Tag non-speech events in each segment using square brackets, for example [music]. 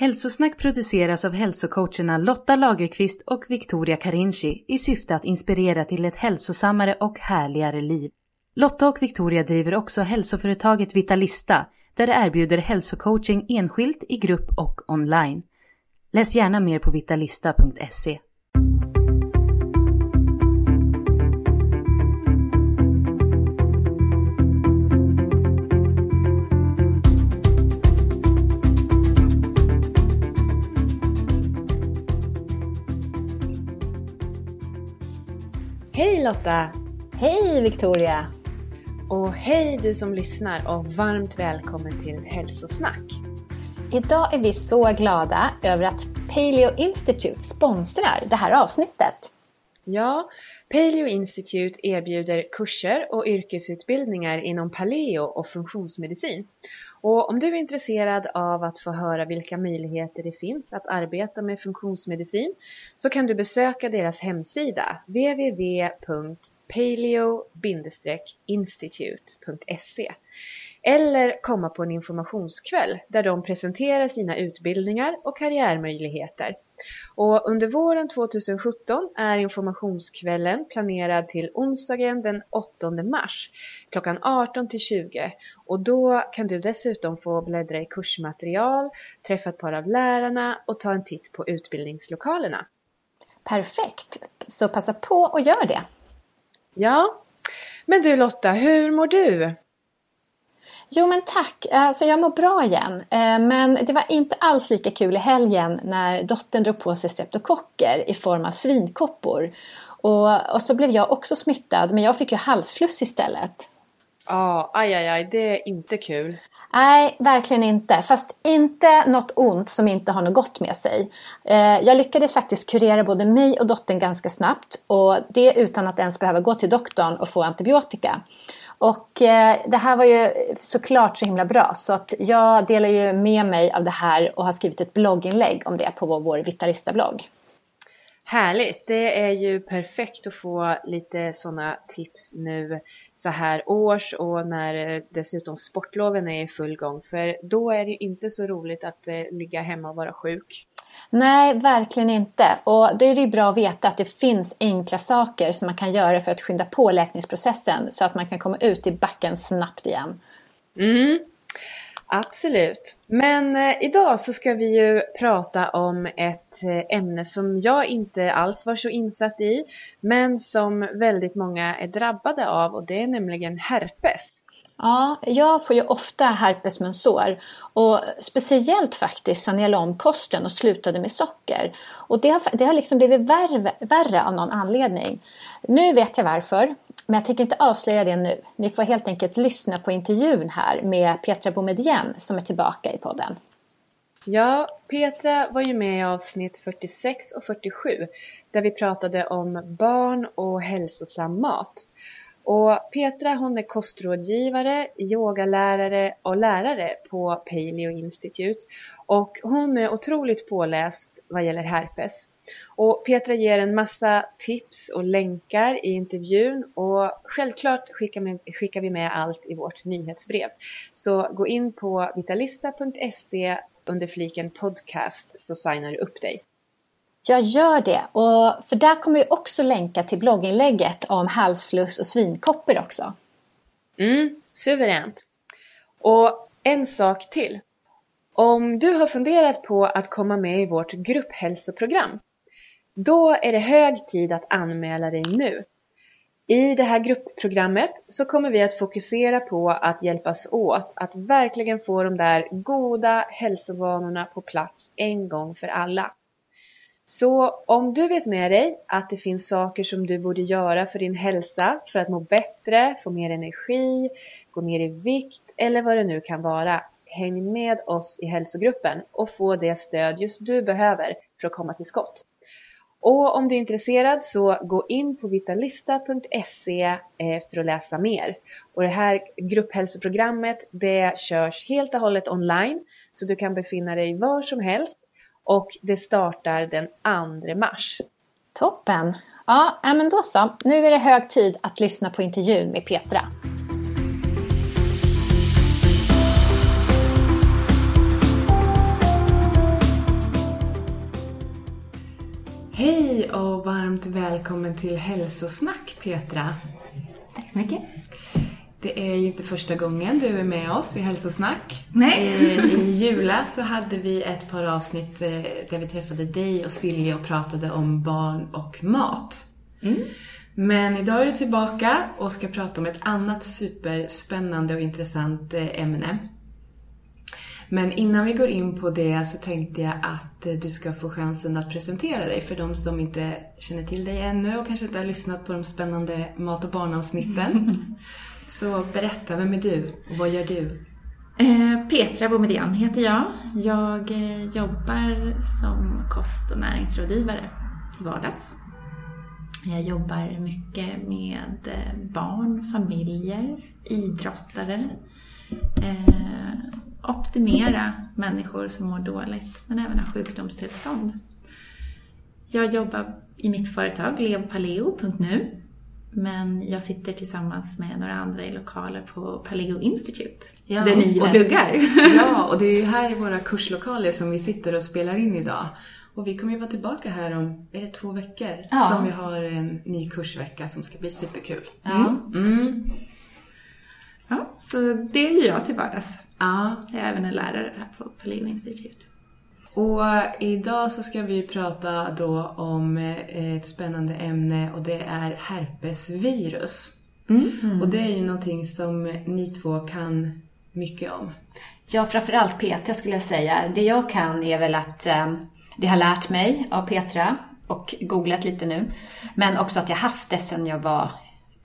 Hälsosnack produceras av hälsocoacherna Lotta Lagerqvist och Victoria Carinci i syfte att inspirera till ett hälsosammare och härligare liv. Lotta och Victoria driver också hälsoföretaget Vitalista där de erbjuder hälsocoaching enskilt, i grupp och online. Läs gärna mer på vitalista.se. Hej Lotta! Hej Victoria! Och hej du som lyssnar och varmt välkommen till Hälsosnack. Idag är vi så glada över att Paleo Institute sponsrar det här avsnittet. Ja, Paleo Institute erbjuder kurser och yrkesutbildningar inom paleo och funktionsmedicin. Och om du är intresserad av att få höra vilka möjligheter det finns att arbeta med funktionsmedicin så kan du besöka deras hemsida www.paleo-institute.se eller komma på en informationskväll där de presenterar sina utbildningar och karriärmöjligheter. Och under våren 2017 är informationskvällen planerad till onsdagen den 8 mars klockan 18 till 20 och då kan du dessutom få bläddra i kursmaterial, träffa ett par av lärarna och ta en titt på utbildningslokalerna. Perfekt! Så passa på och gör det! Ja, men du Lotta, hur mår du? Jo men tack, alltså jag mår bra igen. Eh, men det var inte alls lika kul i helgen när dottern drog på sig streptokocker i form av svinkoppor. Och, och så blev jag också smittad men jag fick ju halsfluss istället. Ja, aj aj aj, det är inte kul. Nej, verkligen inte. Fast inte något ont som inte har något gott med sig. Eh, jag lyckades faktiskt kurera både mig och dottern ganska snabbt och det utan att ens behöva gå till doktorn och få antibiotika. Och eh, det här var ju såklart så himla bra så att jag delar ju med mig av det här och har skrivit ett blogginlägg om det på vår, vår Vitalista-blogg. Härligt! Det är ju perfekt att få lite sådana tips nu så här års och när eh, dessutom sportloven är i full gång. För då är det ju inte så roligt att eh, ligga hemma och vara sjuk. Nej, verkligen inte. Och då är det ju bra att veta att det finns enkla saker som man kan göra för att skynda på läkningsprocessen så att man kan komma ut i backen snabbt igen. Mm, absolut. Men eh, idag så ska vi ju prata om ett eh, ämne som jag inte alls var så insatt i men som väldigt många är drabbade av och det är nämligen herpes. Ja, jag får ju ofta herpesmunsår. och speciellt faktiskt sen jag la om kosten och slutade med socker. Och det har, det har liksom blivit värre, värre av någon anledning. Nu vet jag varför, men jag tänker inte avslöja det nu. Ni får helt enkelt lyssna på intervjun här med Petra Boumedienne som är tillbaka i podden. Ja, Petra var ju med i avsnitt 46 och 47 där vi pratade om barn och hälsosam mat. Och Petra hon är kostrådgivare, yogalärare och lärare på Paleo Institute och hon är otroligt påläst vad gäller herpes. Och Petra ger en massa tips och länkar i intervjun och självklart skickar, vi med allt i vårt nyhetsbrev. Så gå in på vitalista.se under fliken podcast så signar du upp dig. Jag gör det, och för där kommer vi också länka till blogginlägget om halsfluss och svinkoppor också. Mm, suveränt. Och en sak till. Om du har funderat på att komma med i vårt grupphälsoprogram, då är det hög tid att anmäla dig nu. I det här gruppprogrammet så kommer vi att fokusera på att hjälpas åt att verkligen få de där goda hälsovanorna på plats en gång för alla. Så om du vet med dig att det finns saker som du borde göra för din hälsa för att må bättre, få mer energi, gå ner i vikt eller vad det nu kan vara. Häng med oss i hälsogruppen och få det stöd just du behöver för att komma till skott. Och om du är intresserad så gå in på vitalista.se eh, för att läsa mer. Och det här grupphälsoprogrammet det körs helt och hållet online så du kan befinna dig var som helst och det startar den 2 mars. Toppen! Ja, men då så. Nu är det hög tid att lyssna på intervjun med Petra. Hej och varmt välkommen till Hälsosnack Petra. Tack så mycket. Det är ju inte första gången du är med oss i Hälsosnack. Nej. I, I julas så hade vi ett par avsnitt eh, där vi träffade dig och Silja och pratade om barn och mat. Mm. Men idag är du tillbaka och ska prata om ett annat superspännande och intressant eh, ämne. Men innan vi går in på det så tänkte jag att eh, du ska få chansen att presentera dig för de som inte känner till dig ännu och kanske inte har lyssnat på de spännande mat och barnavsnitten. [laughs] Så berätta, vem är du och vad gör du? Eh, Petra Boumedian heter jag. Jag eh, jobbar som kost och näringsrådgivare till vardags. Jag jobbar mycket med eh, barn, familjer, idrottare, optimera människor som mår dåligt men även har sjukdomstillstånd. Jag jobbar i mitt företag levpaleo.nu men jag sitter tillsammans med några andra i lokaler på Paleo Institute. Ja, där ni pluggar. [laughs] Ja, och det är ju här i våra kurslokaler som vi sitter och spelar in idag. Och vi kommer ju vara tillbaka här om, är det två veckor? Ja. Som vi har en ny kursvecka som ska bli superkul. Ja. Mm. Ja, så det är ju jag till vardags. Ja. Jag är även en lärare här på Paleo Institute. Och idag så ska vi prata då om eh, ett spännande ämne och det är herpesvirus. Mm. Och det är ju någonting som ni två kan mycket om. Ja, framförallt Petra skulle jag säga. Det jag kan är väl att eh, det har lärt mig av Petra och googlat lite nu. Men också att jag haft det sedan jag var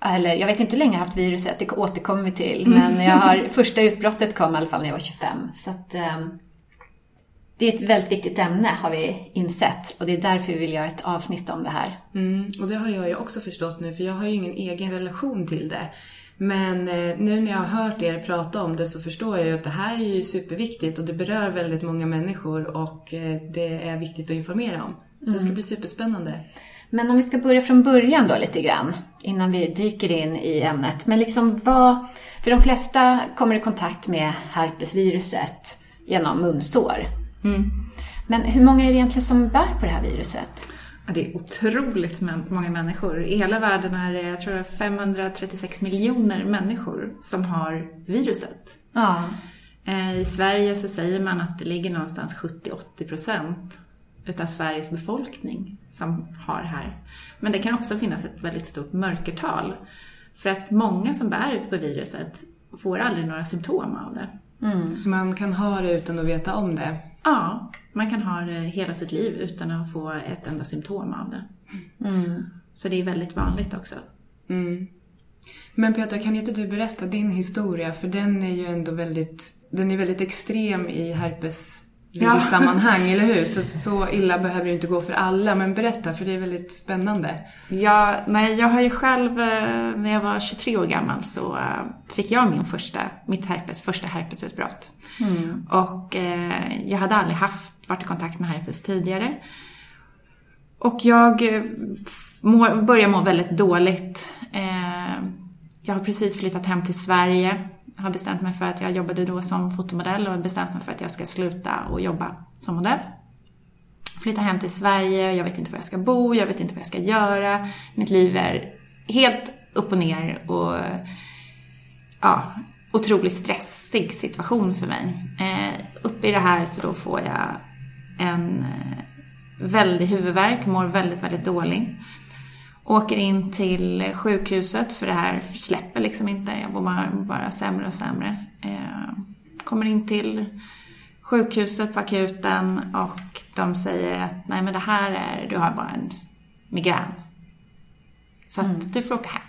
eller jag vet inte hur länge jag har haft viruset, det återkommer vi till. [laughs] Men jag har, första utbrottet kom i alla fall när jag var 25. Så att, um, det är ett väldigt viktigt ämne har vi insett och det är därför vi vill göra ett avsnitt om det här. Mm, och det har jag ju också förstått nu för jag har ju ingen egen relation till det. Men eh, nu när jag har hört er prata om det så förstår jag ju att det här är ju superviktigt och det berör väldigt många människor och eh, det är viktigt att informera om. Så mm. det ska bli superspännande. Men om vi ska börja från början då lite grann, innan vi dyker in i ämnet. Men liksom vad, för de flesta kommer i kontakt med herpesviruset genom munsår. Mm. Men hur många är det egentligen som bär på det här viruset? Ja, det är otroligt många människor. I hela världen är det, jag tror 536 miljoner människor som har viruset. Ja. Eh, I Sverige så säger man att det ligger någonstans 70-80 procent utav Sveriges befolkning som har det här. Men det kan också finnas ett väldigt stort mörkertal. För att många som bär på viruset får aldrig några symptom av det. Mm. Så man kan ha det utan att veta om det? Ja, man kan ha det hela sitt liv utan att få ett enda symptom av det. Mm. Så det är väldigt vanligt också. Mm. Men Petra, kan inte du berätta din historia? För den är ju ändå väldigt, den är väldigt extrem i herpes ja. sammanhang, eller hur? Så, så illa behöver det inte gå för alla. Men berätta, för det är väldigt spännande. Ja, nej, jag har ju själv, eh, när jag var 23 år gammal så eh, fick jag min första, mitt herpes, första herpesutbrott. Mm. Och eh, jag hade aldrig haft, varit i kontakt med herpes tidigare. Och jag eh, må, började må väldigt dåligt. Eh, jag har precis flyttat hem till Sverige har bestämt mig för att jag jobbade då som fotomodell och har bestämt mig för att jag ska sluta och jobba som modell. Flytta hem till Sverige, jag vet inte var jag ska bo, jag vet inte vad jag ska göra. Mitt liv är helt upp och ner och ja, otroligt stressig situation för mig. Eh, uppe i det här så då får jag en eh, väldig huvudvärk, mår väldigt, väldigt dålig. Åker in till sjukhuset för det här släpper liksom inte. Jag mår bara, bara sämre och sämre. Eh, kommer in till sjukhuset på akuten och de säger att nej men det här är, du har bara en migrän. Så att mm. du får åka hem.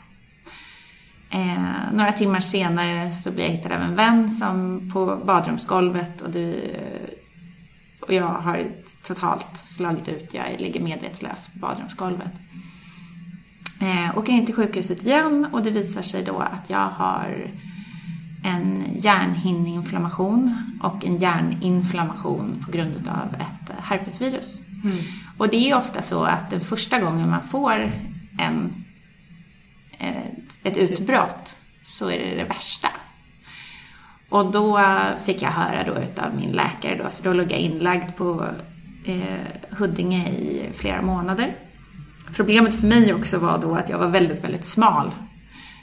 Eh, några timmar senare så blir jag hittad av en vän som på badrumsgolvet och, du, och jag har totalt slagit ut. Jag ligger medvetslös på badrumsgolvet. Eh, åker in till sjukhuset igen och det visar sig då att jag har en hjärnhinneinflammation och en hjärninflammation på grund av ett herpesvirus. Mm. Och det är ofta så att den första gången man får en, ett, ett utbrott så är det det värsta. Och då fick jag höra då utav min läkare då, för då låg jag inlagd på eh, Huddinge i flera månader. Problemet för mig också var då att jag var väldigt, väldigt smal.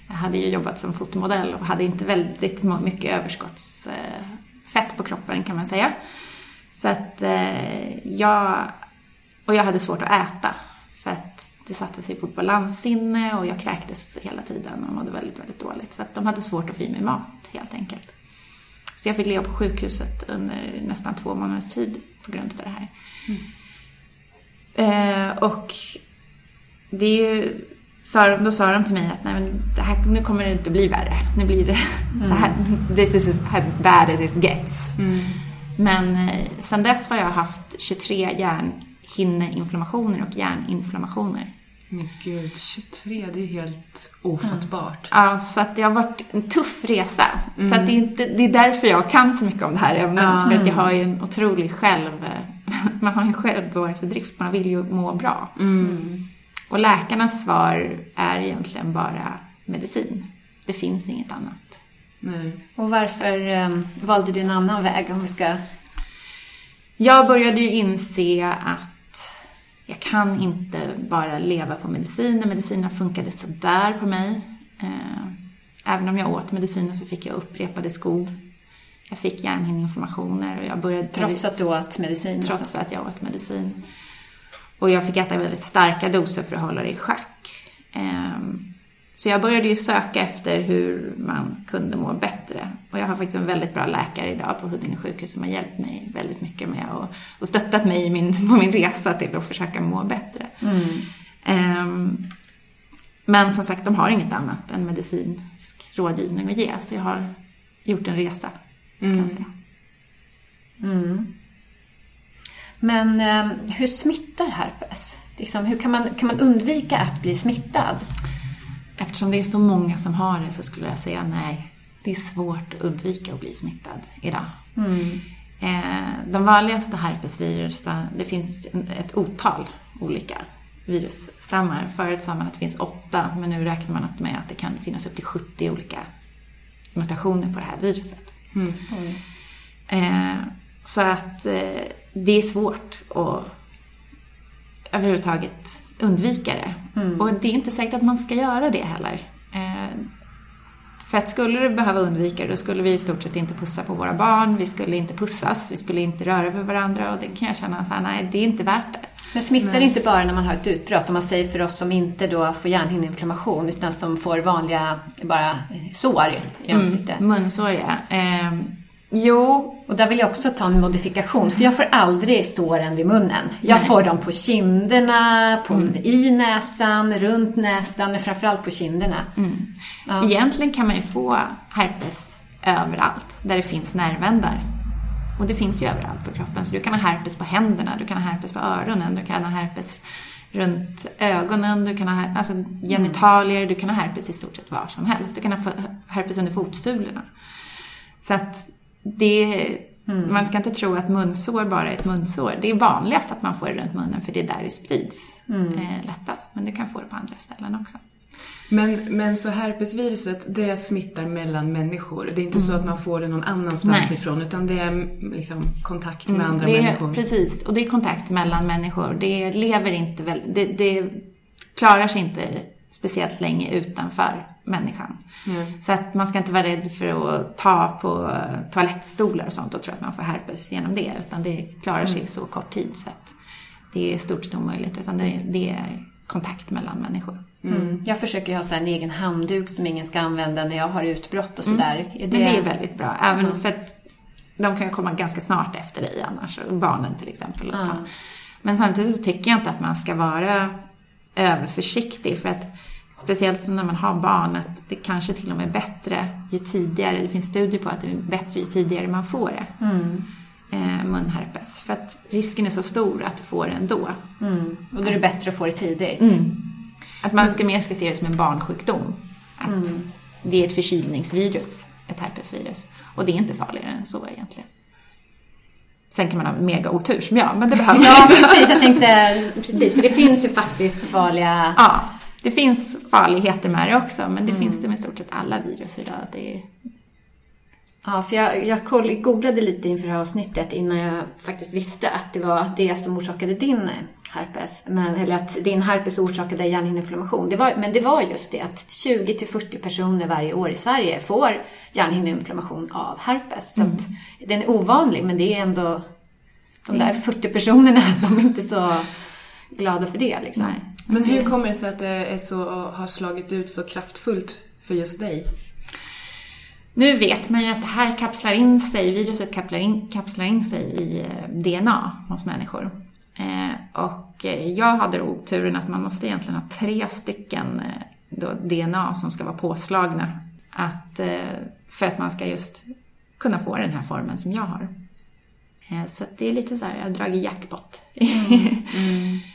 Jag hade ju jobbat som fotomodell och hade inte väldigt mycket överskottsfett på kroppen kan man säga. Så att eh, jag... Och jag hade svårt att äta. För att det satte sig på balanssinne och jag kräktes hela tiden och mådde väldigt, väldigt dåligt. Så att de hade svårt att få i mig mat helt enkelt. Så jag fick leva på sjukhuset under nästan två månaders tid på grund av det här. Mm. Eh, och det är ju, då sa de till mig att nej, men det här, nu kommer det inte bli värre. Nu blir det mm. så här, this is as bad as it gets. Mm. Men eh, sen dess har jag haft 23 hjärnhinneinflammationer och hjärninflammationer. Men gud, 23, det är helt ofattbart. Mm. Ja, så att det har varit en tuff resa. Mm. Så att det, är inte, det är därför jag kan så mycket om det här ämnet. Mm. För att jag har ju en otrolig själv... [laughs] Man har ju en självbevarelsedrift, man vill ju må bra. Mm. Och läkarnas svar är egentligen bara medicin. Det finns inget annat. Nej. Och varför um, valde du en annan väg om vi ska... Jag började ju inse att jag kan inte bara leva på mediciner. Mediciner funkade sådär på mig. Eh, även om jag åt mediciner så fick jag upprepade skov. Jag fick hjärnhinneinflammationer och jag började... Trots att du åt medicin? Trots alltså. att jag åt medicin. Och jag fick äta väldigt starka doser för att hålla det i schack. Ehm, så jag började ju söka efter hur man kunde må bättre. Och jag har faktiskt en väldigt bra läkare idag på Huddinge sjukhus som har hjälpt mig väldigt mycket med och, och stöttat mig min, [laughs] på min resa till att försöka må bättre. Mm. Um, men som sagt, de har inget annat än medicinsk rådgivning att ge. Så jag har gjort en resa, kan mm. man säga. Mm. Men eh, hur smittar herpes? Liksom, hur kan man, kan man undvika att bli smittad? Eftersom det är så många som har det så skulle jag säga nej. Det är svårt att undvika att bli smittad idag. Mm. Eh, de vanligaste herpesvirusen, det finns ett otal olika virusstammar. Förut sa man att det finns åtta, men nu räknar man med att det kan finnas upp till 70 olika mutationer på det här viruset. Mm. Mm. Eh, så att eh, det är svårt att överhuvudtaget undvika det. Mm. Och det är inte säkert att man ska göra det heller. Eh, för att skulle du behöva undvika det, då skulle vi i stort sett inte pussa på våra barn, vi skulle inte pussas, vi skulle inte röra vid varandra och det kan jag känna så här, nej, det är inte värt det. Men smittar det inte bara när man har ett utbrott, om man säger för oss som inte då får hjärnhinneinflammation, utan som får vanliga bara sår i mm, ansiktet? Mm, munsår, ja. Jo. Och där vill jag också ta en modifikation, för jag får aldrig såren vid munnen. Jag Nej. får dem på kinderna, på, mm. i näsan, runt näsan, men framförallt på kinderna. Mm. Ja. Egentligen kan man ju få herpes överallt, där det finns nervändar. Och det finns ju överallt på kroppen. Så du kan ha herpes på händerna, du kan ha herpes på öronen, du kan ha herpes runt ögonen, du kan ha alltså genitalier, du kan ha herpes i stort sett var som helst. Du kan ha herpes under fotsulorna. Så att det, mm. man ska inte tro att munsår bara är ett munsår. Det är vanligast att man får det runt munnen för det är där det sprids mm. eh, lättast. Men du kan få det på andra ställen också. Men, men så herpesviruset, det smittar mellan människor. Det är inte mm. så att man får det någon annanstans Nej. ifrån, utan det är liksom kontakt med mm, andra är, människor. Precis, och det är kontakt mellan människor. Det lever inte väl, det, det klarar sig inte speciellt länge utanför människan. Mm. Så att man ska inte vara rädd för att ta på toalettstolar och sånt och tro att man får herpes genom det. Utan det klarar sig mm. så kort tid så att det är stort sett omöjligt. Utan det, det är kontakt mellan människor. Mm. mm. Jag försöker ha så en egen handduk som ingen ska använda när jag har utbrott och sådär. Mm. Det... Men det är väldigt bra. Även mm. för att de kan ju komma ganska snart efter dig annars. Barnen till exempel. Mm. Men samtidigt så tycker jag inte att man ska vara överförsiktig. För att speciellt som när man har barn, att det kanske till och med är bättre ju tidigare. Det finns studier på att det är bättre ju tidigare man får det. Mm. Eh, munherpes. För att risken är så stor att du får det ändå. Mm. Och då är det bättre att få det tidigt. Mm. Att man ska mer ska se det som en barnsjukdom. Att mm. det är ett förkylningsvirus, ett herpesvirus. Och det är inte farligare än så egentligen. Sen kan man ha mega otur som jag, men det behöver [laughs] Ja, precis. Jag tänkte, precis. För det finns ju faktiskt farliga... Ja, det finns farligheter med det också, men det mm. finns det med i stort sett alla virus idag. Det är... Ja, för jag, jag googlade lite inför det här avsnittet innan jag faktiskt visste att det var det som orsakade din herpes. Men, eller att din herpes orsakade hjärnhinneinflammation. Det var, men det var just det att 20-40 personer varje år i Sverige får hjärnhinneinflammation av herpes. Mm. Så den är ovanlig, men det är ändå de där 40 personerna, [laughs] de är inte så glada för det. Liksom. Nej. Men hur kommer det sig att det så, har slagit ut så kraftfullt för just dig? Nu vet man ju att det här kapslar in sig, viruset kapslar in, kapslar in sig i eh, DNA hos människor. Eh, och eh, jag hade oturen att man måste egentligen ha tre stycken DNA som ska vara påslagna. Att, för att man ska just kunna få den här formen som jag har. Så det är lite så här, jag har dragit jackpot. Mm. Mm. [laughs]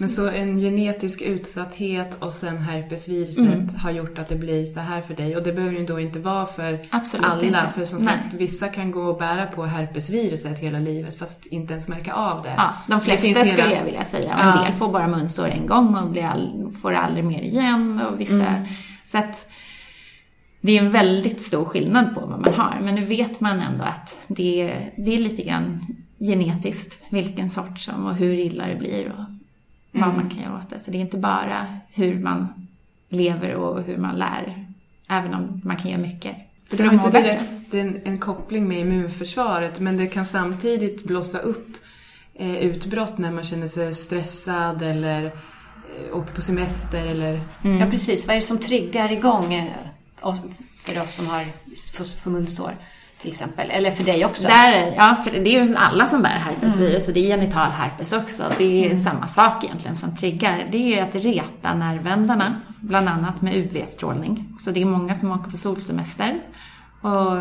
Men så en genetisk utsatthet och sen herpesviruset mm. har gjort att det blir så här för dig. Och det behöver ju då inte vara för Absolut alla. Inte. För som Nej. sagt, vissa kan gå och bära på herpesviruset hela livet fast inte ens märka av det. Ja, de flesta skulle hela... jag vilja säga. Och en del får bara munsår en gång och blir all... får det aldrig mer igen. Och vissa... Mm. Så att det är en väldigt stor skillnad på vad man har. Men nu vet man ändå att det är, det är lite grann genetiskt vilken sort som och hur illa det blir. Och vad man mm. kan göra åt det. Så det är inte bara hur man lever och hur man lär, även om man kan göra mycket. För det har inte direkt en, en koppling med immunförsvaret, men det kan samtidigt blossa upp eh, utbrott när man känner sig stressad eller eh, åker på semester eller... Mm. Ja, precis. Vad är det som triggar igång eh, för oss som har för munsår? Till exempel. Eller för dig också. Där, ja, för det är ju alla som bär herpesvirus mm. och det är genital herpes också. Det är mm. samma sak egentligen som triggar. Det är ju att reta nervändarna, bland annat med UV-strålning. Så det är många som åker på solsemester och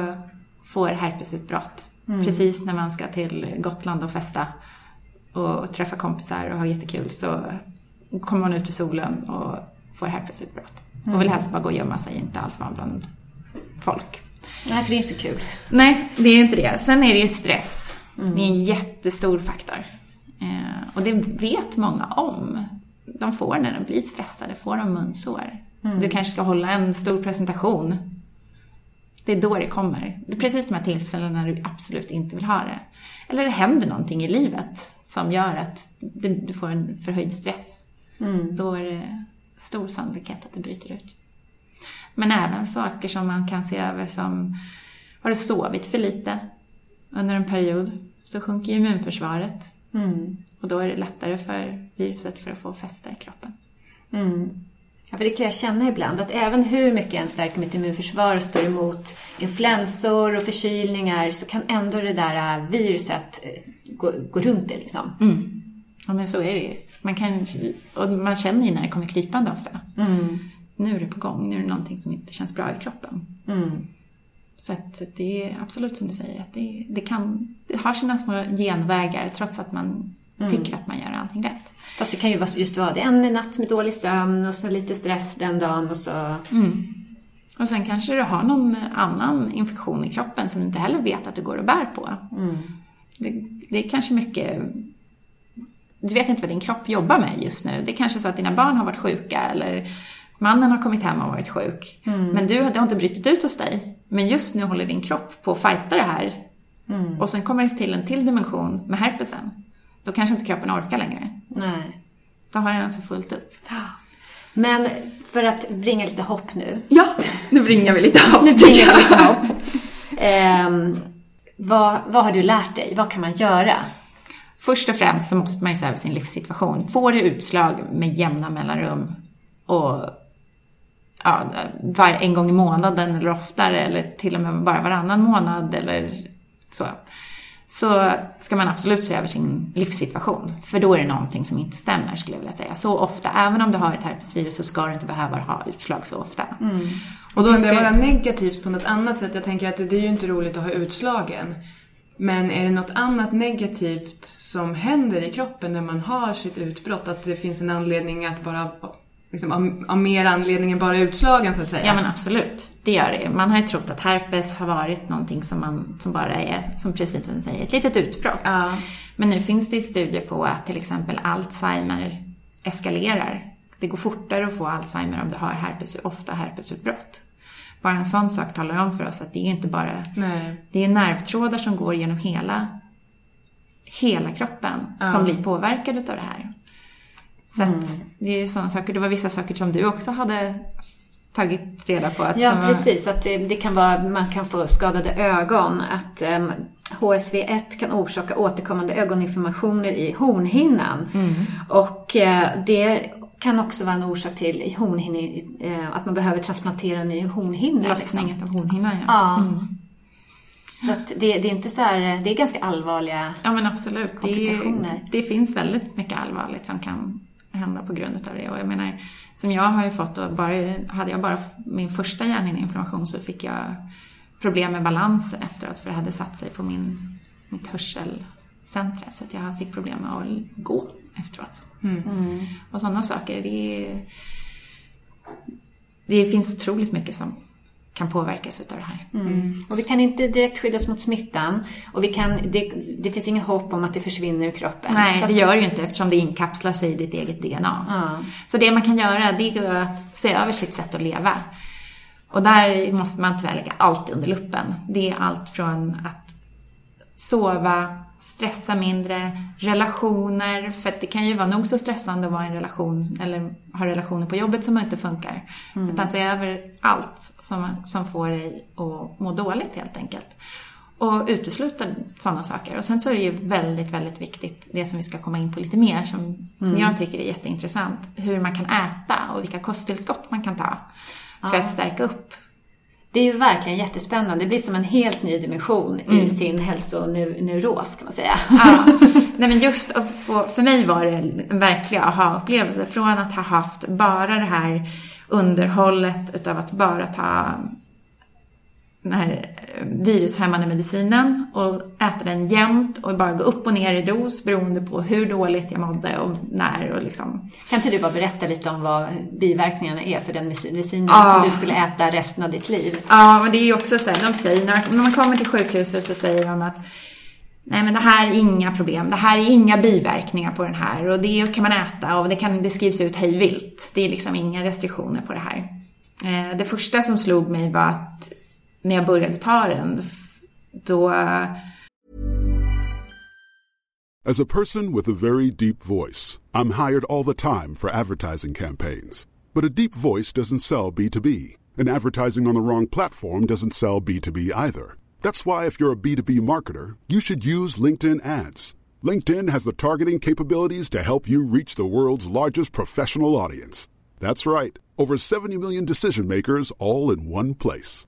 får herpesutbrott. Mm. Precis när man ska till Gotland och festa och träffa kompisar och ha jättekul så kommer man ut i solen och får herpesutbrott. Och vill helst bara gå och gömma sig, inte alls vara bland folk. Nej, för det är så kul. Nej, det är inte det. Sen är det ju stress. Mm. Det är en jättestor faktor. Eh, och det vet många om. De får när de blir stressade, får de munsår. Mm. Du kanske ska hålla en stor presentation. Det är då det kommer. Det är precis de här tillfällena när du absolut inte vill ha det. Eller det händer någonting i livet som gör att du får en förhöjd stress. Mm. Då är det stor sannolikhet att det bryter ut. Men även saker som man kan se över som har du sovit för lite under en period så sjunker immunförsvaret. Mm. Och då är det lättare för viruset för att få fäste i kroppen. Mm. Ja, för det kan jag känna ibland, att även hur mycket jag stärker mitt immunförsvar och står emot influensor och förkylningar så kan ändå det där äh, viruset äh, gå, gå runt det liksom. Mm. Ja, men så är det ju. Man, kan, och man känner ju när det kommer krypande ofta. Mm nu är det på gång, nu är det någonting som inte känns bra i kroppen. Mm. Så att det är absolut som du säger, att det, det, kan, det har sina små genvägar trots att man mm. tycker att man gör allting rätt. Fast det kan ju just vara det en natt med dålig sömn och så lite stress den dagen och så... Mm. Och sen kanske du har någon annan infektion i kroppen som du inte heller vet att du går och bär på. Mm. Det, det är kanske mycket du vet inte vad din kropp jobbar med just nu. Det är kanske så att dina barn har varit sjuka eller mannen har kommit hem och varit sjuk. Mm. Men du, det har inte brutit ut hos dig. Men just nu håller din kropp på att fighta det här. Mm. Och sen kommer det till en till dimension med herpesen. Då kanske inte kroppen orkar längre. Nej. Då har den alltså fullt upp. Men för att bringa lite hopp nu. Ja, nu bringar vi lite hopp. Nu bringar vi lite hopp. Um, [laughs] vad, vad har du lärt dig? Vad kan man göra? Först och främst så måste man ju se över sin livssituation. Får du utslag med jämna mellanrum och ja, var, en gång i månaden eller oftare eller till och med bara varannan månad eller så. Så ska man absolut se över sin livssituation. För då är det någonting som inte stämmer skulle jag vilja säga. Så ofta, även om du har ett herpesvirus så ska du inte behöva ha utslag så ofta. Mm. Och då kan ska... det vara negativt på något annat sätt? Jag tänker att det är ju inte roligt att ha utslagen. Men är det något annat negativt som händer i kroppen när man har sitt utbrott? Att det finns en anledning att bara liksom, av, av mer anledning än bara utslagen så att säga? Ja men absolut, det gör det. Man har ju trott att herpes har varit någonting som, man, som bara är, som precis som du säger, ett litet utbrott. Ja. Men nu finns det studier på att till exempel Alzheimer eskalerar. Det går fortare att få Alzheimer om du har herpes, ofta herpesutbrott. Bara en sån sak talar om för oss att det är inte bara... Nej. Det är nervtrådar som går genom hela, hela kroppen ja. som blir påverkade av det här. Så mm. det är sådana saker. Det var vissa saker som du också hade tagit reda på. Att ja, var... precis. Att det, det, kan vara, man kan få skadade ögon. Att um, ehm, HSV1 kan orsaka återkommande ögoninflammationer i hornhinnan. Mm. Och uh, det kan också vara en orsak till hornhinne, uh, att man behöver transplantera ny hornhinna. Lossningen liksom. av hornhinnan, ja. ja. Mm. Så det, det, är inte så här, det är ganska allvarliga Ja men absolut. Det, det finns väldigt mycket allvarligt som kan hända på grund av det. Och jag menar, som jag har ju fått, och bara, hade jag bara min första hjärnhinneinflammation så fick jag problem med balansen efteråt för det hade satt sig på min, mitt hörselcentra. Så att jag fick problem med att gå efteråt. Mm. Mm. Och sådana saker, det, det finns otroligt mycket som kan påverkas utav det här. Mm. mm. Och vi kan inte direkt skydda oss mot smittan och vi kan, det, det finns inget hopp om att det försvinner ur kroppen. Nej, det gör det ju inte eftersom det inkapslar sig i ditt eget DNA. Mm. Så det man kan göra det är att se över sitt sätt att leva. Och där måste man tyvärr lägga allt under luppen. Det är allt från att sova, stressa mindre, relationer, för att det kan ju vara nog så stressande att vara i en relation eller ha relationer på jobbet som inte funkar. Mm. Utan se över allt som, som får dig att må dåligt helt enkelt. Och utesluta sådana saker. Och sen så är det ju väldigt, väldigt viktigt, det som vi ska komma in på lite mer, som, som mm. jag tycker är jätteintressant, hur man kan äta och vilka kosttillskott man kan ta för ja. att stärka upp det är ju verkligen jättespännande. Det blir som en helt ny dimension mm. i sin hälsoneuros kan man säga. Ja. [laughs] Nej men just att få, för mig var det en verklig aha-upplevelse. Från att ha haft bara det här underhållet utav att bara ta den här eh, virushämmande medicinen och äta den jämt och bara gå upp och ner i dos beroende på hur dåligt jag mådde och när och liksom. Kan inte du bara berätta lite om vad biverkningarna är för den medicinen ja. som du skulle äta resten av ditt liv? Ja, men det är ju också så här, de säger, när man kommer till sjukhuset så säger de att Nej men det här är inga problem, det här är inga biverkningar på den här och det kan man äta och det, kan, det skrivs ut hej vilt. Det är liksom inga restriktioner på det här. Eh, det första som slog mig var att när jag började ta den, då... As a person with a very deep voice, I'm hired all the time for advertising campaigns. But a deep voice doesn't sell B2B, and advertising on the wrong platform doesn't sell B2B either. That's why if you're a B2B marketer, you should use LinkedIn ads. LinkedIn has the targeting capabilities to help you reach the world's largest professional audience. That's right, over 70 million decision makers all in one place.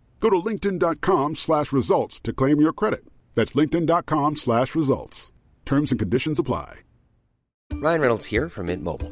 Go to linkedin.com slash results to claim your credit. That's linkedin.com slash results. Terms and conditions apply. Ryan Reynolds here from Mint Mobile.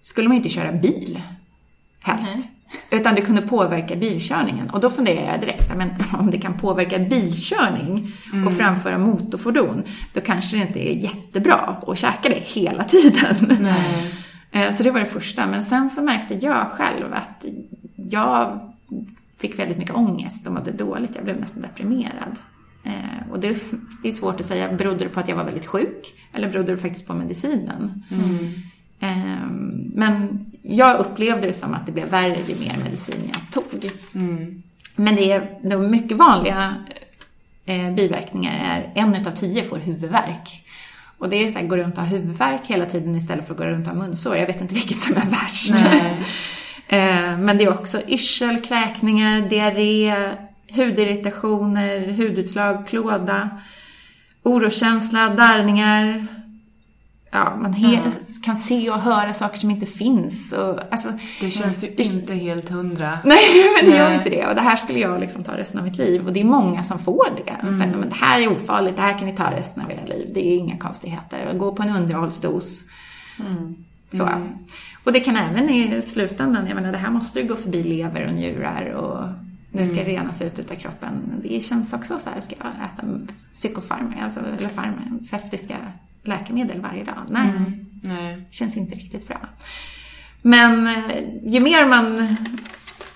Skulle man inte köra bil, helst. Utan det kunde påverka bilkörningen. Och då funderar jag direkt, men [laughs] om det kan påverka bilkörning och framföra motorfordon, då kanske det inte är jättebra att käka det hela tiden. [laughs] Eh, Så det var det första. Men sen så märkte jag själv att jag fick väldigt mycket ångest och mådde dåligt. Jag blev nästan deprimerad. Eh, Och det är svårt att säga, berodde det på att jag var väldigt sjuk? Eller berodde det faktiskt på medicinen? Eh, Men jag upplevde det som att det blev värre ju mer medicin jag tog. Men det är de mycket vanliga eh, biverkningar är en utav tio får huvudvärk. Och det är så här, gå runt och ha huvudvärk hela tiden istället för att gå runt och ha munsår. Jag vet inte [laughs] vilket som är värst. [laughs] Eh, Men det är också yrsel, kräkningar, diarré, hudirritationer, hudutslag, klåda, orokänsla, darrningar. Ja, man he- kan se och höra saker som inte finns. Och, alltså, Det känns ju inte helt hundra. [laughs] Nej, men det gör inte det. Och det här skulle jag liksom ta resten av mitt liv. Och det är många som får det. Och säger, men det här är ofarligt, det här kan ni ta resten av era liv. Det är inga konstigheter. Gå på en underhållsdos. Så. Och det kan även i slutändan, jag menar det här måste ju gå förbi lever och njurar och det ska renas ut utav kroppen. Det känns också så här, ska jag äta psykofarmaka, alltså, eller farmaceutiska läkemedel varje dag? Nej, Nej. känns inte riktigt bra. Men eh, ju mer man,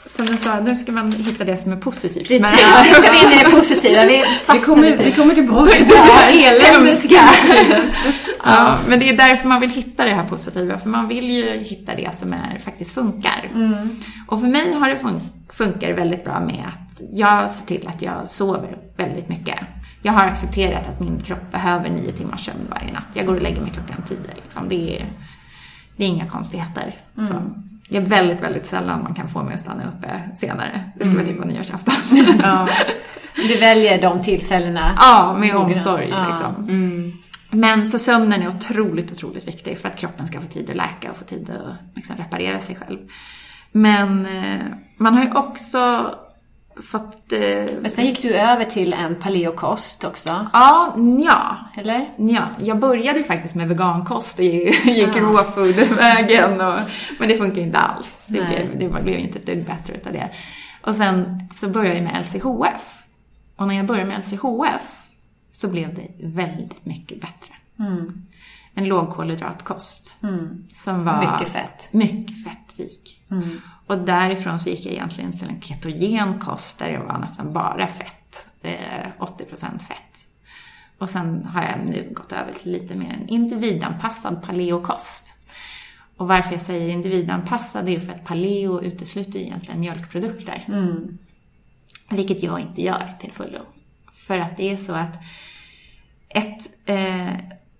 som jag sa, nu ska man hitta det som är positivt. Precis, med [laughs] [laughs] nu det här. ska vi in i det positiva. Vi Vi kommer, vi kommer tillbaka till det här eländet. [laughs] Ja, men det är därför man vill hitta det här positiva, för man vill ju hitta det som är, faktiskt funkar. Och för mig har det fun- funkar väldigt bra med att jag ser till att jag sover väldigt mycket. Jag har accepterat att min kropp behöver nio timmars sömn varje natt. Jag går och lägger mig klockan tio. Liksom. Det, är, det är inga konstigheter. Så, det är väldigt, väldigt sällan man kan få mig att stanna uppe senare. Det ska vara typ på nyårsafton. Ja. Du väljer de tillfällena. Ja, med omsorg Ja. liksom. Men så sömnen är otroligt, otroligt viktig för att kroppen ska få tid att läka och få tid att liksom, reparera sig själv. Men eh, man har ju också fått... Eh, Men sen gick du över till en paleokost också, ja, ja. eller? Ja, jag började faktiskt med vegankost och gick [laughs] gick raw food-vägen. och- Men det funkar inte alls. Det blev, det blev inte ett dugg bättre utav det. Och sen så började jag med LCHF. Och när jag började med LCHF så blev det väldigt mycket bättre. En lågkolhydratkost. Som var Mycket fett. mycket fettrik. Och därifrån så gick jag egentligen till en ketogen kost där jag var nästan bara fett. Eh, 80% fett. Och sen har jag nu gått över till lite mer en individanpassad paleokost. Och varför jag säger individanpassad är för att paleo utesluter egentligen mjölkprodukter. Vilket jag inte gör till fullo. För att det är så att ett, eh,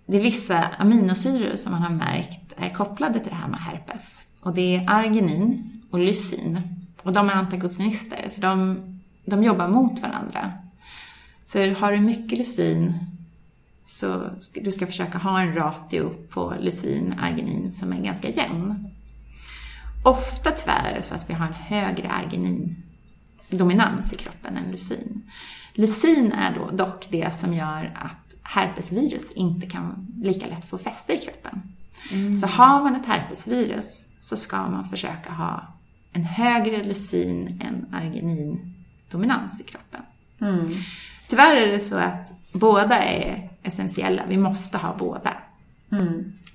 det är vissa aminosyror som man har märkt är kopplade till det här med herpes. Och det är arginin och lysin. Och de är antagonister, så de, de jobbar mot varandra. Så har du mycket lysin så du ska försöka ha en ratio på lysin-arginin som är ganska jämn. Ofta tyvärr är det så att vi har en högre arginin-dominans i kroppen än lysin. Lysin är då dock det som gör att herpesvirus inte kan lika lätt få fäste i kroppen. Så har man ett herpesvirus så ska man försöka ha en högre lysin än arginin-dominans i kroppen. Tyvärr är det så att båda är essentiella. Vi måste ha båda.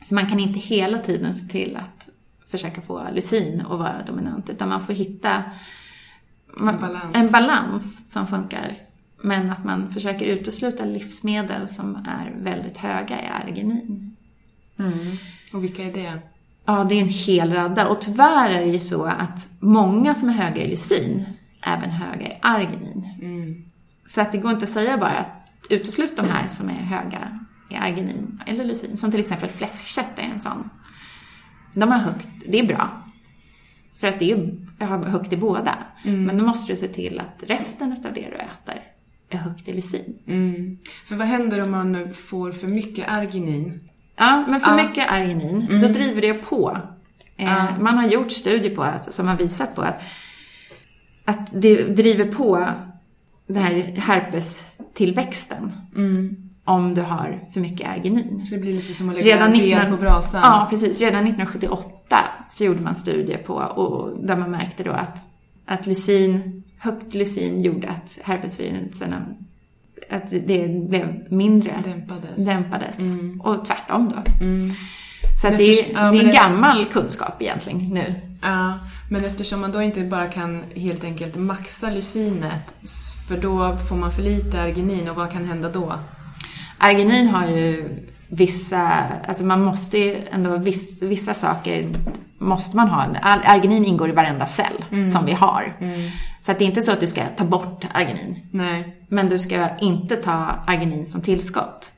Så man kan inte hela tiden se till att försöka få lysin att vara dominant. Utan man får hitta en balans. en balans som funkar. Men att man försöker utesluta livsmedel som är väldigt höga i arginin. Mm. Och vilka är det? Ja, det är en hel radda. Och tyvärr är det ju så att många som är höga i lysin även höga i arginin. Mm. Så att det går inte att säga bara att utesluta de här som är höga i arginin eller lysin. Som till exempel fläskkött är en sån. De har högt, det är bra. För att det är högt i båda. Mm. Men då måste du se till att resten av det du äter är högt i lysin. Mm. För vad händer om man får för mycket arginin? Ja, men för ja. mycket arginin, mm. då driver det på. Eh, ja. Man har gjort studier på att, som har visat på att, att det driver på den här herpestillväxten. Mm om du har för mycket arginin. Så det blir lite som att lägga Redan 19... på brasan? Ja, precis. Redan 1978 så gjorde man studier på, och där man märkte då att, att lysin, högt lysin gjorde att herpesvirusen att det blev mindre. Dämpades. Dämpades. Mm. Och tvärtom då. Mm. Så det, är, ja, det är gammal kunskap egentligen nu. Ja, men eftersom man då inte bara kan helt enkelt maxa lysinet, för då får man för lite arginin och vad kan hända då? Arginin har ju vissa, alltså man måste ju ändå, vissa, vissa saker måste man ha. Arginin ingår i varenda cell mm. som vi har. Mm. Så att det är inte så att du ska ta bort arginin. Nej. Men du ska inte ta arginin som tillskott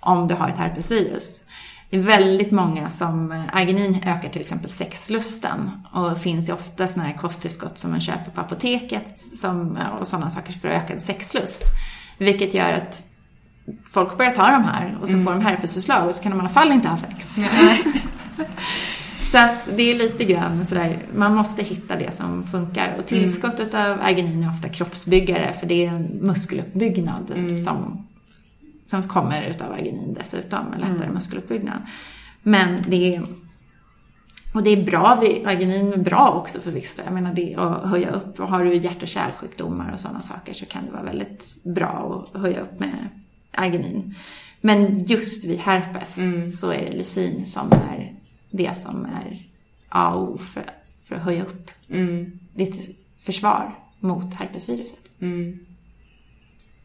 om du har ett herpesvirus. Det är väldigt många som, arginin ökar till exempel sexlusten och finns ju ofta sådana här kosttillskott som man köper på apoteket som, och sådana saker för ökad sexlust. Vilket gör att folk börjar ta de här och så mm. får de herpesutslag och så kan de i alla fall inte ha sex. [laughs] så att det är lite grann sådär, man måste hitta det som funkar. Och tillskottet mm. av arginin är ofta kroppsbyggare för det är en muskeluppbyggnad mm. som, som kommer utav arginin dessutom, en lättare mm. muskeluppbyggnad. Men det är och det är bra, arginin är bra också för vissa. Jag menar det att höja upp. Och har du hjärt och kärlsjukdomar och sådana saker så kan det vara väldigt bra att höja upp med arginin. Men just vid herpes mm. så är det lysin som är det som är A och O för, för att höja upp mm. ditt försvar mot herpesviruset. Mm.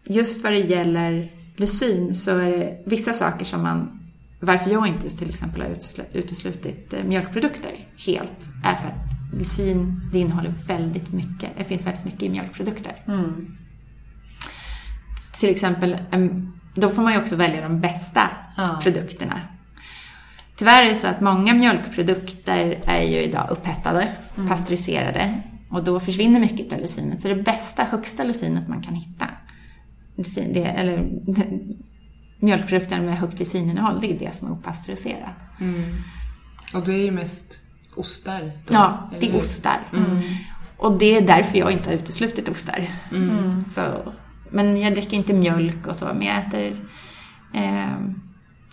Just vad det gäller lysin så är det vissa saker som man varför jag inte till exempel har uteslutit eh, mjölkprodukter helt är för att lysin det innehåller väldigt mycket, det finns väldigt mycket i mjölkprodukter. Mm. Till exempel då får man ju också välja de bästa ja. produkterna. Tyvärr är det så att många mjölkprodukter är ju idag upphettade, mm. pasteuriserade. Och då försvinner mycket av lysinet. Så det bästa, högsta lysinet man kan hitta, det, eller [laughs] mjölkprodukter med högt lysininnehåll, det är det som är opastöriserat. Mm. Och det är ju mest ostar? Då, ja, det är ostar. Mm. Och det är därför jag inte har uteslutit ostar. Mm. Så men jag dricker inte mjölk och så, men jag äter eh,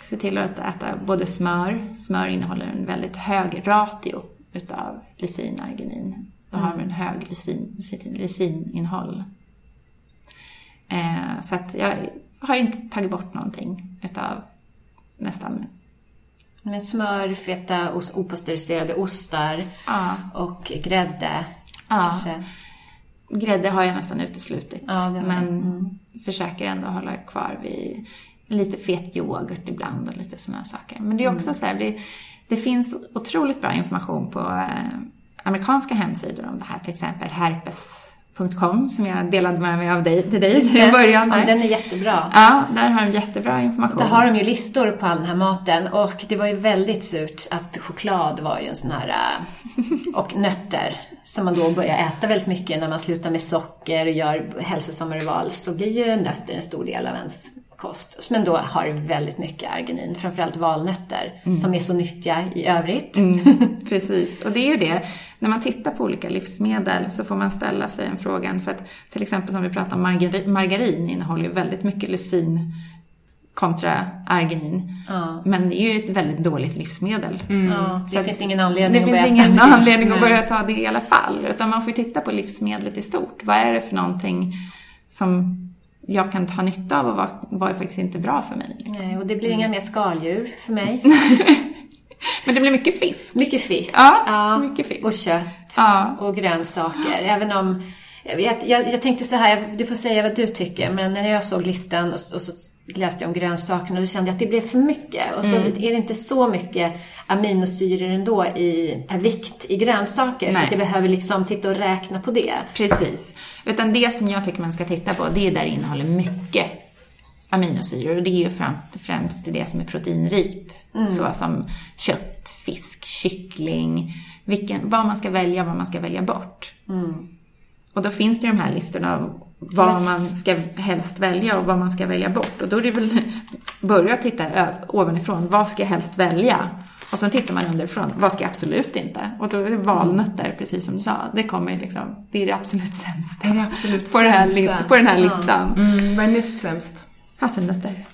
ser till att äta både smör. Smör innehåller en väldigt hög ratio utav lysin arginin. Då har vi en hög lysin, lysininnehåll. Eh, så att jag har inte tagit bort någonting utav nästan med smör, feta, opastöriserade ostar ja. och grädde. Ja. Kanske. Grädde har jag nästan uteslutit. Ja, men mm. försöker ändå hålla kvar vid lite fet yoghurt ibland och lite sådana saker. Men det är också mm. så här, det, det, finns otroligt bra information på eh, amerikanska hemsidor om det här. Till exempel herpes.com som jag delade med mig av dig, till dig i början. Där. Ja, den är jättebra. Ja, där har de jättebra information. Där har de ju listor på all den här maten och det var ju väldigt surt att choklad var ju en sån här eh, och nötter som man då börjar äta väldigt mycket när man slutar med socker och gör hälsosammare val så blir ju nötter en stor del av ens kost. Men då har väldigt mycket arginin, framförallt valnötter mm. som är så nyttiga i övrigt. Mm, [laughs] precis, och det är ju det. När man tittar på olika livsmedel så får man ställa sig den frågan för att till exempel som vi pratade om margarin, margarin innehåller ju väldigt mycket lysin kontra arginin. Ja. Men det är ju ett väldigt dåligt livsmedel. Mm. Ja, det finns ingen anledning det att finns ingen anledning att börja ta det i alla fall. Utan man får titta på livsmedlet i stort. Vad är det för någonting som jag kan ta nytta av och vad, vad är faktiskt inte bra för mig. Liksom. Nej, och det blir inga mer skaldjur för mig. [laughs] Men det blir mycket fisk. Mycket fisk. Ja, ja. mycket fisk. Och kött. Ja. Och grönsaker. Även om... Jag, jag, jag tänkte så här, du får säga vad du tycker, men när jag såg listan och, och så läste jag om grönsakerna och då kände jag att det blev för mycket. Och så mm. är det inte så mycket aminosyror ändå i, per vikt i grönsaker Nej. så att jag behöver liksom titta och räkna på det. Precis. Utan det som jag tycker man ska titta på, det är där det innehåller mycket aminosyror och det är ju främst det som är proteinrikt. Mm. Så som kött, fisk, kyckling, vilken, vad man ska välja, vad man ska välja bort. Mm. Och då finns det de här listorna av vad man ska helst välja och vad man ska välja bort. Och då är det väl börja titta ovanifrån, vad ska jag helst välja? Och sen tittar man underifrån, vad ska jag absolut inte? Och då är det valnötter, precis som du sa. Det kommer liksom, det är det absolut sämsta. Det det absolut på, det här, på den här listan. Ja. Mm, vad är näst sämst? Hasselnötter.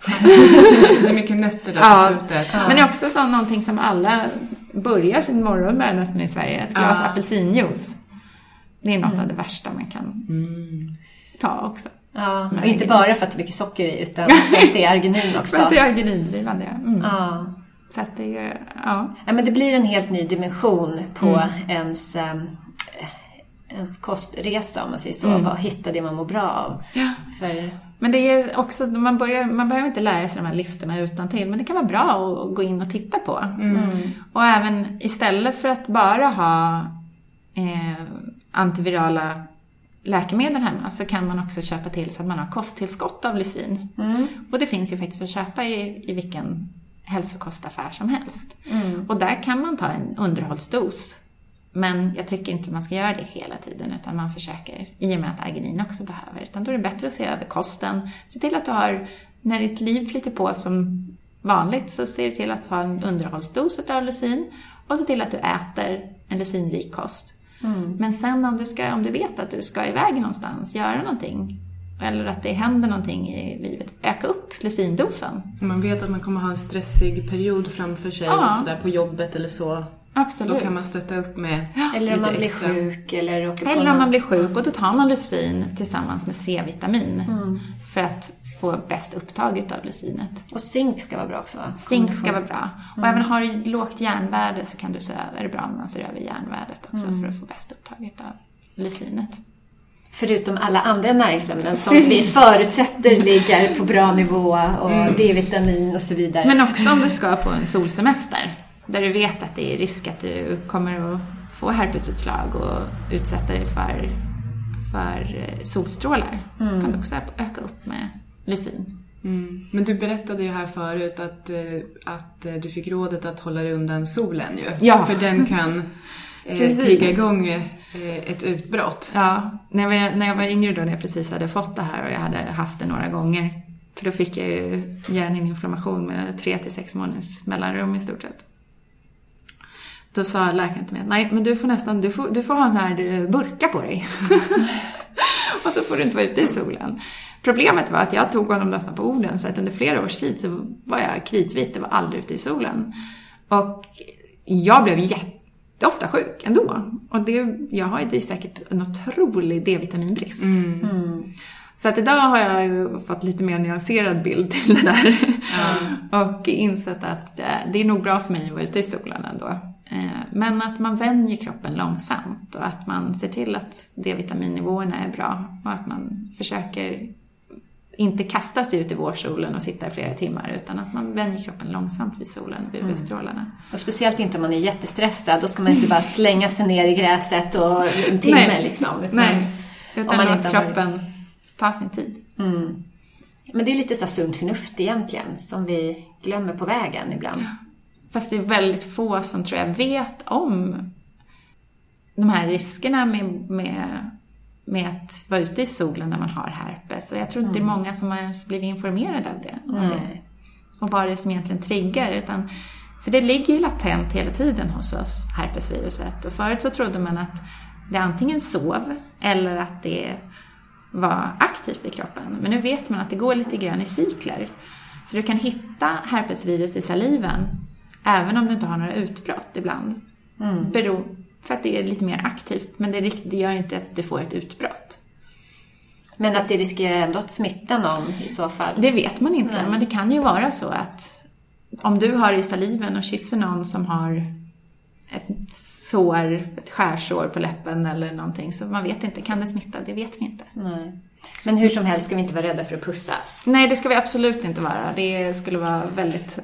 så det är mycket nötter där ja. på slutet. Ja. Men det är också så någonting som alla börjar sin morgon med nästan i Sverige. Ett glas ja. apelsinjuice. Det är något mm. av det värsta man kan mm. Ta också. Ja, och inte bara för att det är mycket socker i utan [laughs] för att det är arginin också. för att det är arginindrivande, mm. ja. Så att det, ja. ja. men det blir en helt ny dimension på mm. ens, ähm, ens kostresa om man säger så. Mm. Vad hitta det man mår bra av. Ja. För... Men det är också, man, börjar, man behöver inte lära sig de här listorna utan till, men det kan vara bra att gå in och titta på. Mm. Och även istället för att bara ha eh, antivirala läkemedel hemma så kan man också köpa till så att man har kosttillskott av lysin. Mm. Och det finns ju faktiskt att köpa i, i vilken hälsokostaffär som helst. Mm. Och där kan man ta en underhållsdos. Men jag tycker inte man ska göra det hela tiden utan man försöker, i och med att arginin också behöver. Utan då är det bättre att se över kosten. Se till att du har, när ditt liv flyter på som vanligt så se till att ha en underhållsdos av lysin. Och se till att du äter en lysinrik kost. Mm. Men sen om du, ska, om du vet att du ska iväg någonstans, göra någonting, eller att det händer någonting i livet, öka upp lysindosen. Man vet att man kommer ha en stressig period framför sig, ja. sådär på jobbet eller så. Absolut. Då kan man stötta upp med ja. Eller om man blir extra. sjuk eller Eller om man blir sjuk och då tar man lysin tillsammans med C-vitamin. Mm. För att få bäst upptag av lysinet. Och zink ska vara bra också va? Zink ska vara bra. Och mm. även har du lågt järnvärde så kan du se över, det bra om man ser över järnvärdet också mm. för att få bäst upptag av lysinet. Förutom alla andra näringsämnen som vi förutsätter ligger på bra nivå och mm. D-vitamin och så vidare. Men också om du ska på en solsemester där du vet att det är risk att du kommer att få herpesutslag och utsätta dig för, för solstrålar. Mm. kan du också öka upp med lysin. Mm. Men du berättade ju här förut att, eh, att eh, du fick rådet att hålla dig undan solen ju. Ja. För den kan [laughs] eh, trigga igång eh, ett utbrott. Ja, när jag, var, när jag var yngre då, när jag precis hade fått det här och jag hade haft det några gånger. För då fick jag ju hjärninflammation med tre till sex månaders mellanrum i stort sett. Då sa läkaren till mig, nej men du får nästan, du får, du får ha en sån här burka på dig. [laughs] och så får du inte vara ute i solen. Problemet var att jag tog honom nästan på orden så att under flera års tid så var jag kritvit och var aldrig ute i solen. Och jag blev jätteofta sjuk ändå. Och det, jag har ju säkert en otrolig D-vitaminbrist. Mm. Mm. Så att idag har jag ju fått lite mer nyanserad bild till det där. Mm. och insett att det är nog bra för mig att vara ute i solen ändå. Eh, men att man vänjer kroppen långsamt och att man ser till att D-vitaminnivåerna är bra och att man försöker inte kasta sig ut i vårsolen och sitta i flera timmar utan att man vänjer kroppen långsamt vid solen, vid. Mm. Och speciellt inte om man är jättestressad, då ska man inte bara [laughs] slänga sig ner i gräset och en timme Nej. liksom. Utan, Nej, utan man att kroppen tar sin tid. Mm. Men det är lite så sunt förnuft egentligen, som vi glömmer på vägen ibland. Fast det är väldigt få som tror jag vet om de här riskerna med, med med att vara ute i solen när man har herpes. Och jag tror inte mm. det är mm. många som har blivit informerade av det. Mm. det. Och vad det är som egentligen triggar. Utan, för det ligger ju latent hela tiden hos oss, herpesviruset. Och förut så trodde man att det antingen sov eller att det var aktivt i kroppen. Men nu vet man att det går lite grann i cykler. Så du kan hitta herpesvirus i saliven även om du inte har några utbrott ibland. Mm. Beror, för att det är lite mer aktivt, men det, det gör inte att det får ett utbrott. Men så. att det riskerar ändå att smitta någon i så fall? Det vet man inte, Nej. men det kan ju vara så att om du har i saliven och kysser någon som har ett sår, ett skärsår på läppen eller någonting. Så man vet inte, kan det smitta? Det vet vi inte. Nej. Men hur som helst ska vi inte vara rädda för att pussas. Nej, det ska vi absolut inte vara. Det skulle vara väldigt,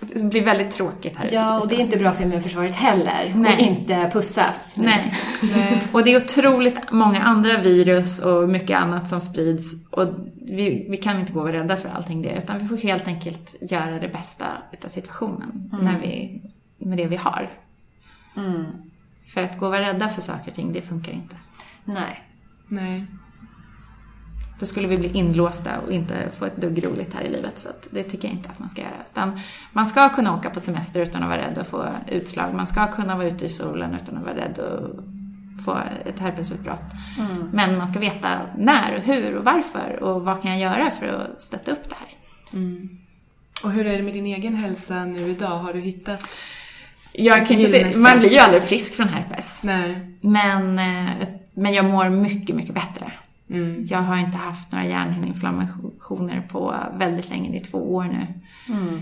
det blir väldigt tråkigt här. Ja, och det är inte bra för immunförsvaret heller. Nej. Och inte pussas. Nej. Nej. Och det är otroligt många andra virus och mycket annat som sprids. Och vi, vi kan inte gå och vara rädda för allting det. Utan vi får helt enkelt göra det bästa utav situationen. Mm. När vi, med det vi har. Mm. För att gå och vara rädda för saker och ting, det funkar inte. Nej. Nej. Då skulle vi bli inlåsta och inte få ett dugg roligt här i livet. Så det tycker jag inte att man ska göra. Utan man ska kunna åka på semester utan att vara rädd att få utslag. Man ska kunna vara ute i solen utan att vara rädd att få ett herpesutbrott. Mm. Men man ska veta när och hur och varför och vad kan jag göra för att stötta upp det här. Mm. Och hur är det med din egen hälsa nu idag? Har du hittat jag kan inte se, man blir ju aldrig frisk från herpes. Nej. Men, eh, men jag mår mycket, mycket bättre. Mm. Jag har inte haft några hjärnhinneinflammationer på väldigt länge, det är två år nu. Mm.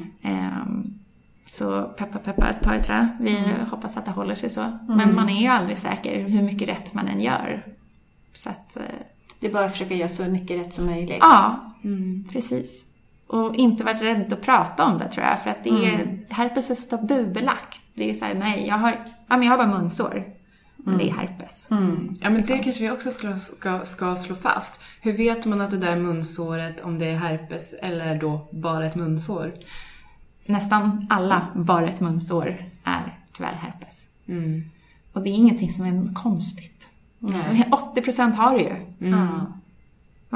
Um, så peppar peppar, ta i trä. Vi mm. hoppas att det håller sig så. Mm. Men man är ju aldrig säker hur mycket rätt man än gör. Så att, uh, det är bara att försöka göra så mycket rätt som möjligt. Ja, mm. precis. Och inte vara rädd att prata om det tror jag. För att det är, herpes är så tabubelagt. Det är så här, nej, jag har, ja, men jag har bara munsår. Men mm. det är herpes. Mm. Ja, men det liksom. kanske vi också ska, ska, ska slå fast. Hur vet man att det där munsåret, om det är herpes eller då bara ett munsår? Nästan alla bara ett munsår är tyvärr herpes. Mm. Och det är ingenting som är konstigt. Nej. 80% har det ju. Mm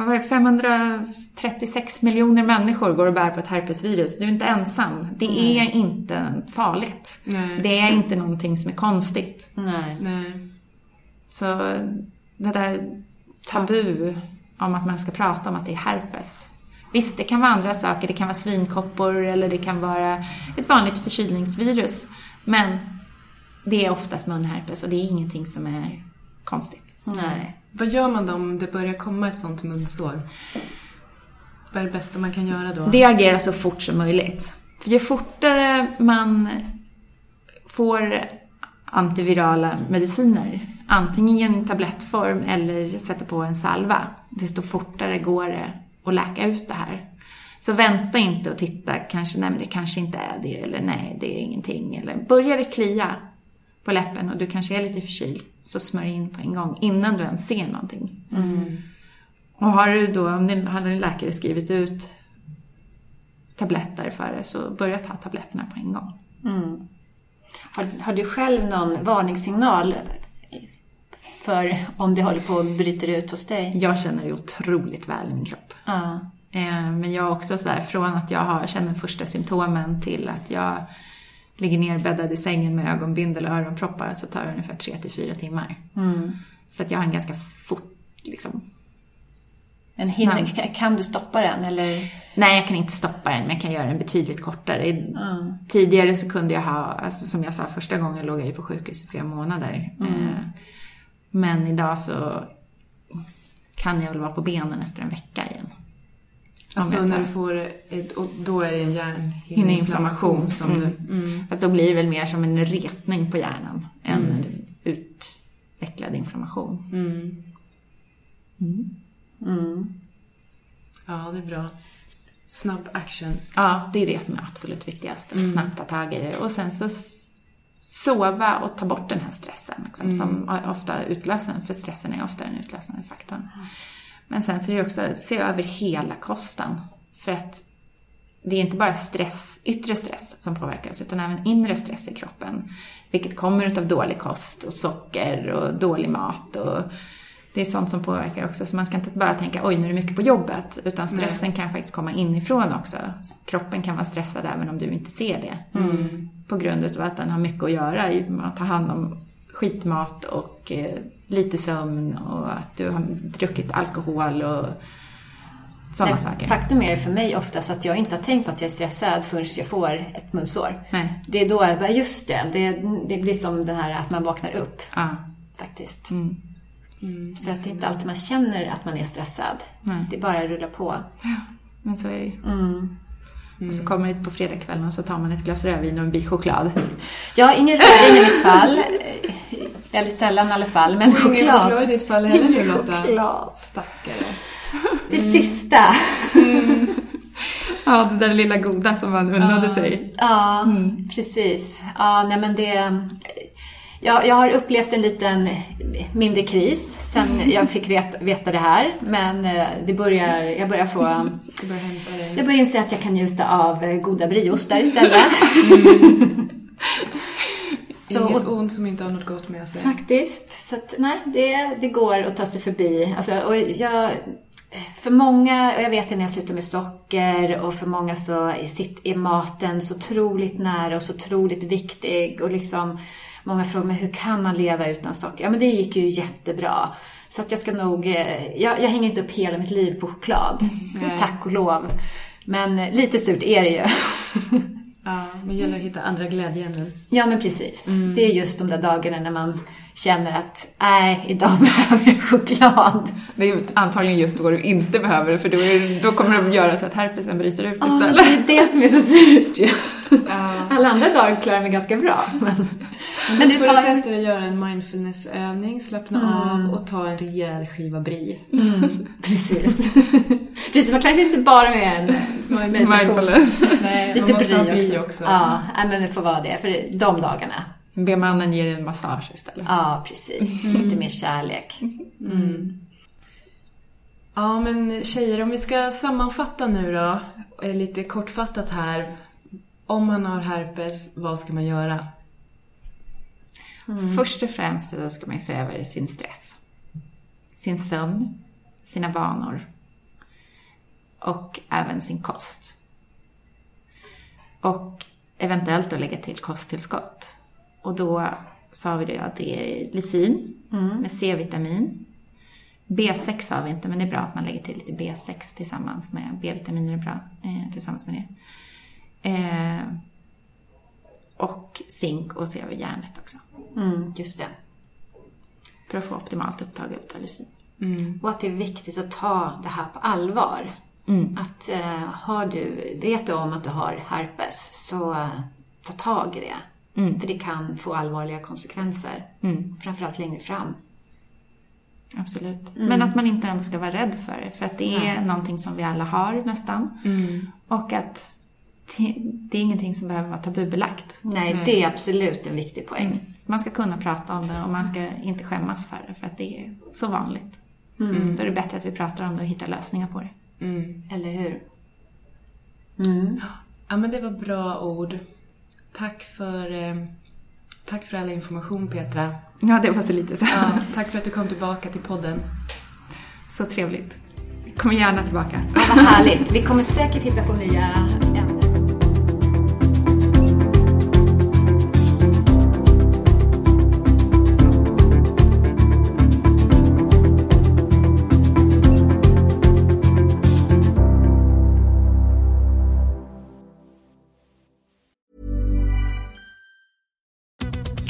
vad var det, 536 miljoner människor går och bär på ett herpesvirus. Du är inte ensam. Det är inte farligt. Nej. Det är inte någonting som är konstigt. Nej. Nej. Så det där tabu om att man ska prata om att det är herpes. Visst, det kan vara andra saker. Det kan vara svinkoppor eller det kan vara ett vanligt förkylningsvirus. Men det är oftast munherpes och det är ingenting som är konstigt. Nej. Vad gör man då om det börjar komma ett sånt munsår? Vad är det bästa man kan göra då? Det agerar så fort som möjligt. För ju fortare man får antivirala mediciner, antingen i en tablettform eller sätter på en salva, desto fortare går det att läka ut det här. Så vänta inte och titta, kanske, nej men det kanske inte är det, eller nej, det är ingenting. Eller börjar det klia, på läppen och du kanske är lite förkyld, så smörj in på en gång innan du ens ser någonting. Mm. Och har du då, om din, har din läkare skrivit ut tabletter för det, så börja ta tabletterna på en gång. Mm. Har, har, du själv någon varningssignal för om det håller på att bryta ut hos dig? Jag känner det otroligt väl i min kropp. Uh. Men jag är också sådär, från att jag har, känner första symptomen till att jag ligger nerbäddad i sängen med ögonbindel och öronproppar så tar det ungefär 3 till 4 timmar. Mm. Så att jag har en ganska fort liksom, en hinner, kan du stoppa den eller? Nej, jag kan inte stoppa den, men jag kan göra den betydligt kortare. Mm. Tidigare så kunde jag ha, alltså som jag sa första gången låg jag ju på sjukhus i flera månader. Mm. Eh, men idag så kan jag väl vara på benen efter en vecka igen. Alltså när du får, ett, och då är det en hjärnhinneinflammation som mm. du... Mm. Fast då blir det väl mer som en retning på hjärnan än mm. en utvecklad inflammation. Mm. Mm. Mm. Ja, det är bra. Snabb action. Ja, det är det som är absolut viktigast. Att snabbt ta tag i det. Och sen så sova och ta bort den här stressen liksom, som ofta utlöser För stressen är ofta den utlösande faktorn. Men sen så är det också att se över hela kosten. För att det är inte bara stress, yttre stress som påverkas utan även inre stress i kroppen. Vilket kommer av dålig kost och socker och dålig mat. Och det är sånt som påverkar också. Så man ska inte bara tänka oj nu är det mycket på jobbet. Utan stressen Nej. kan faktiskt komma inifrån också. Kroppen kan vara stressad även om du inte ser det. Mm. På grund av att den har mycket att göra med att ta hand om skitmat och eh, lite sömn och att du har druckit alkohol och sådana Nej, saker. Faktum är för mig oftast att jag inte har tänkt på att jag är stressad förrän jag får ett munsår. Nej. Det är då jag bara, just det, det, det blir som det här att man vaknar upp. Ja. Faktiskt. Mm. Mm. För att det är inte alltid man känner att man är stressad. Nej. Det bara rullar på. Ja, men så är det ju. Mm. Mm. Och så kommer det på fredagskvällen och så tar man ett glas rödvin och en bit choklad. [laughs] Ja, ingen rödvin i mitt fall. Väldigt sällan i alla fall, men choklad. Ingen choklad i ditt fall heller nu Lotta. choklad. Stackare. Det mm. sista. Mm. [laughs] Ja, det där lilla goda som man unnade ja. sig. Ja, mm. precis. Ja, nej men det... Jag, jag har upplevt en liten mindre kris sen [laughs] jag fick veta det här. Men eh, det börjar, jag börjar få... [laughs] Börjar jag börjar inse att jag kan njuta av eh, goda brieostar istället. [laughs] Mm. Så, Inget ont som inte har något gott med sig. Faktiskt. Så att, nej, det, det går att ta sig förbi. Alltså, och jag, för många, och jag vet det när jag slutar med socker, och för många så är maten så otroligt nära och så otroligt viktig. Och liksom, många frågar mig, hur kan man leva utan socker? Ja, men det gick ju jättebra. Så att jag ska nog, eh, jag, jag hänger inte upp hela mitt liv på choklad. Nej. Tack och lov. Men lite surt är det ju. [laughs] Ja, men gäller att hitta andra glädjeämnen. Ja, men precis. Mm. Det är just de där dagarna när man känner att nej, idag [laughs] behöver jag choklad. Det är antagligen just då du inte behöver det, för då, är, då kommer det göra så att herpesen bryter ut istället. Ja, det är det som är så surt [laughs] ja. [laughs] Alla andra dagar klarar jag mig ganska bra. Men, men du förutsätter att göra en mindfulnessövning, slappna mm. av och ta en rejäl skiva brie. Mm, [laughs] precis. precis, man klarar sig inte bara med en mindfulness. Nej, [laughs] Lite brie också. också. Ja, men det får vara det, för de dagarna Be mannen ge dig en massage istället. Ja, precis. Mm. Lite mer kärlek. Mm. Ja, men tjejer, om vi ska sammanfatta nu då, lite kortfattat här. Om man har herpes, vad ska man göra? Mm. Först och främst så ska man se över sin stress. Sin sömn, sina vanor och även sin kost. Och eventuellt då lägga till kosttillskott. Och då sa vi att det är lysin mm. med C-vitamin. B6 har vi inte, men det är bra att man lägger till lite B6 tillsammans med B-vitaminer är bra eh, tillsammans med det. Eh, och zink och har vi järnet också. Mm, just det. För att få optimalt upptag av lysin. Mm. Och att det är viktigt att ta det här på allvar. Mm. Att eh, har du, vet du om att du har herpes, så ta tag i det. Mm. För det kan få allvarliga konsekvenser. Mm. Framförallt längre fram. Absolut. Mm. Men att man inte ändå ska vara rädd för det. För att det är Nej. någonting som vi alla har nästan. Mm. Och att det är ingenting som behöver vara tabubelagt. Nej, Nej. det är absolut en viktig poäng. Mm. Man ska kunna prata om det och man ska inte skämmas för det. För att det är så vanligt. Mm. Då är det bättre att vi pratar om det och hittar lösningar på det. Eller hur? Ja, men det var bra ord. Tack för, eh, tack för all information Petra. Ja, det var så lite så. Ja, tack för att du kom tillbaka till podden. Så trevligt. Kom gärna tillbaka. Ja, vad härligt. Vi kommer säkert hitta på nya